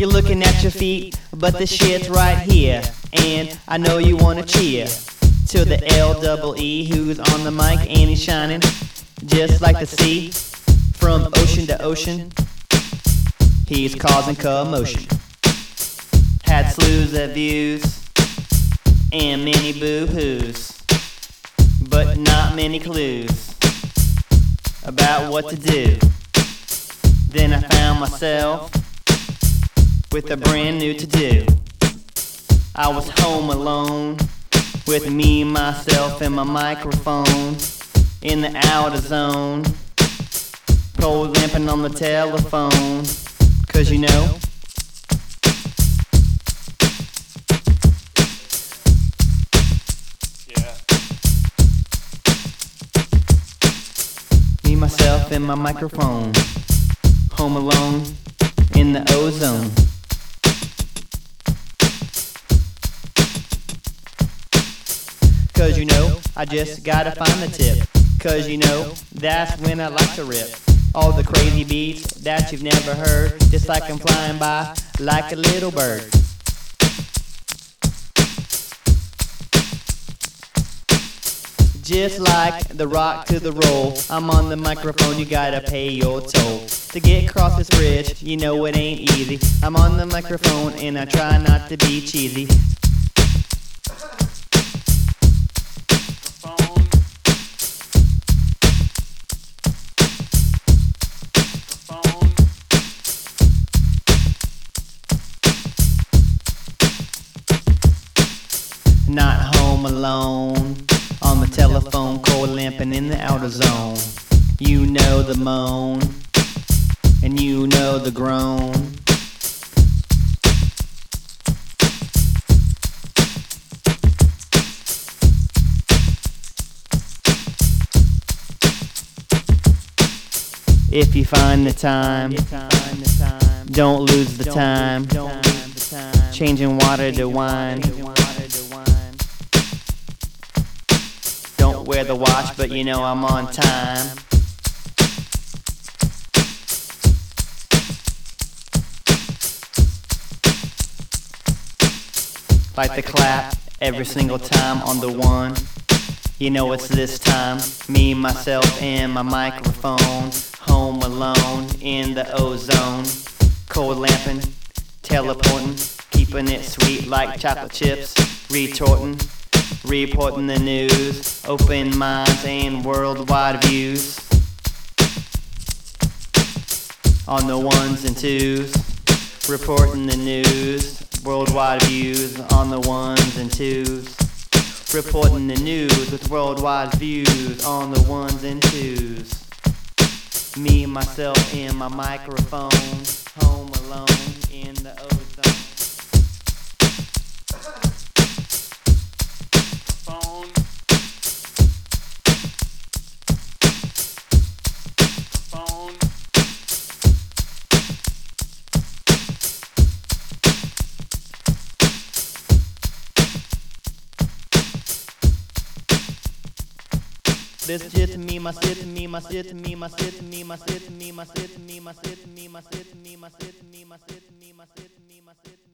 You're looking at your feet, but the shit's right here. And I know you wanna cheer to the L double E who's on the mic and he's shining just like the sea from ocean to ocean. He's causing commotion. Had slews of views and many boo-hoos, but not many clues about what to do. Then I found myself with a brand new to do. I was home alone with me, myself, and my microphone in the outer zone. Cold lamping on the telephone, cause you know. Yeah. Me, myself, and my microphone. Home alone in the ozone. Cause you know, I just gotta find the tip. Cause you know, that's when I like to rip. All the crazy beats that you've never heard. Just like I'm flying by like a little bird. Just like the rock to the roll, I'm on the microphone, you gotta pay your toll. To get across this bridge, you know it ain't easy. I'm on the microphone and I try not to be cheesy. Not home alone, on the telephone, cold lamping in the outer zone. You know the moan, and you know the groan. If you find the time, don't lose the time. Changing water to wine. Wear the watch, but you know I'm on time. Like the clap every single time on the one. You know it's this time. Me, myself, and my microphone. Home alone in the ozone. Cold lamping, teleporting, keeping it sweet like chocolate chips. Retorting, reporting the news. Open minds and worldwide views. On the ones and twos, reporting the news. Worldwide views on the ones and twos. Reporting the news with worldwide views on the ones and twos. Me, myself, and my microphone. Home alone in the This just me, my sit, me, my sit, me, my sit, me, my sit, me, my sit, me, my sit, me, my sit, me, my sit, me, my sit, me, my sit, me, my sit, me, my sit.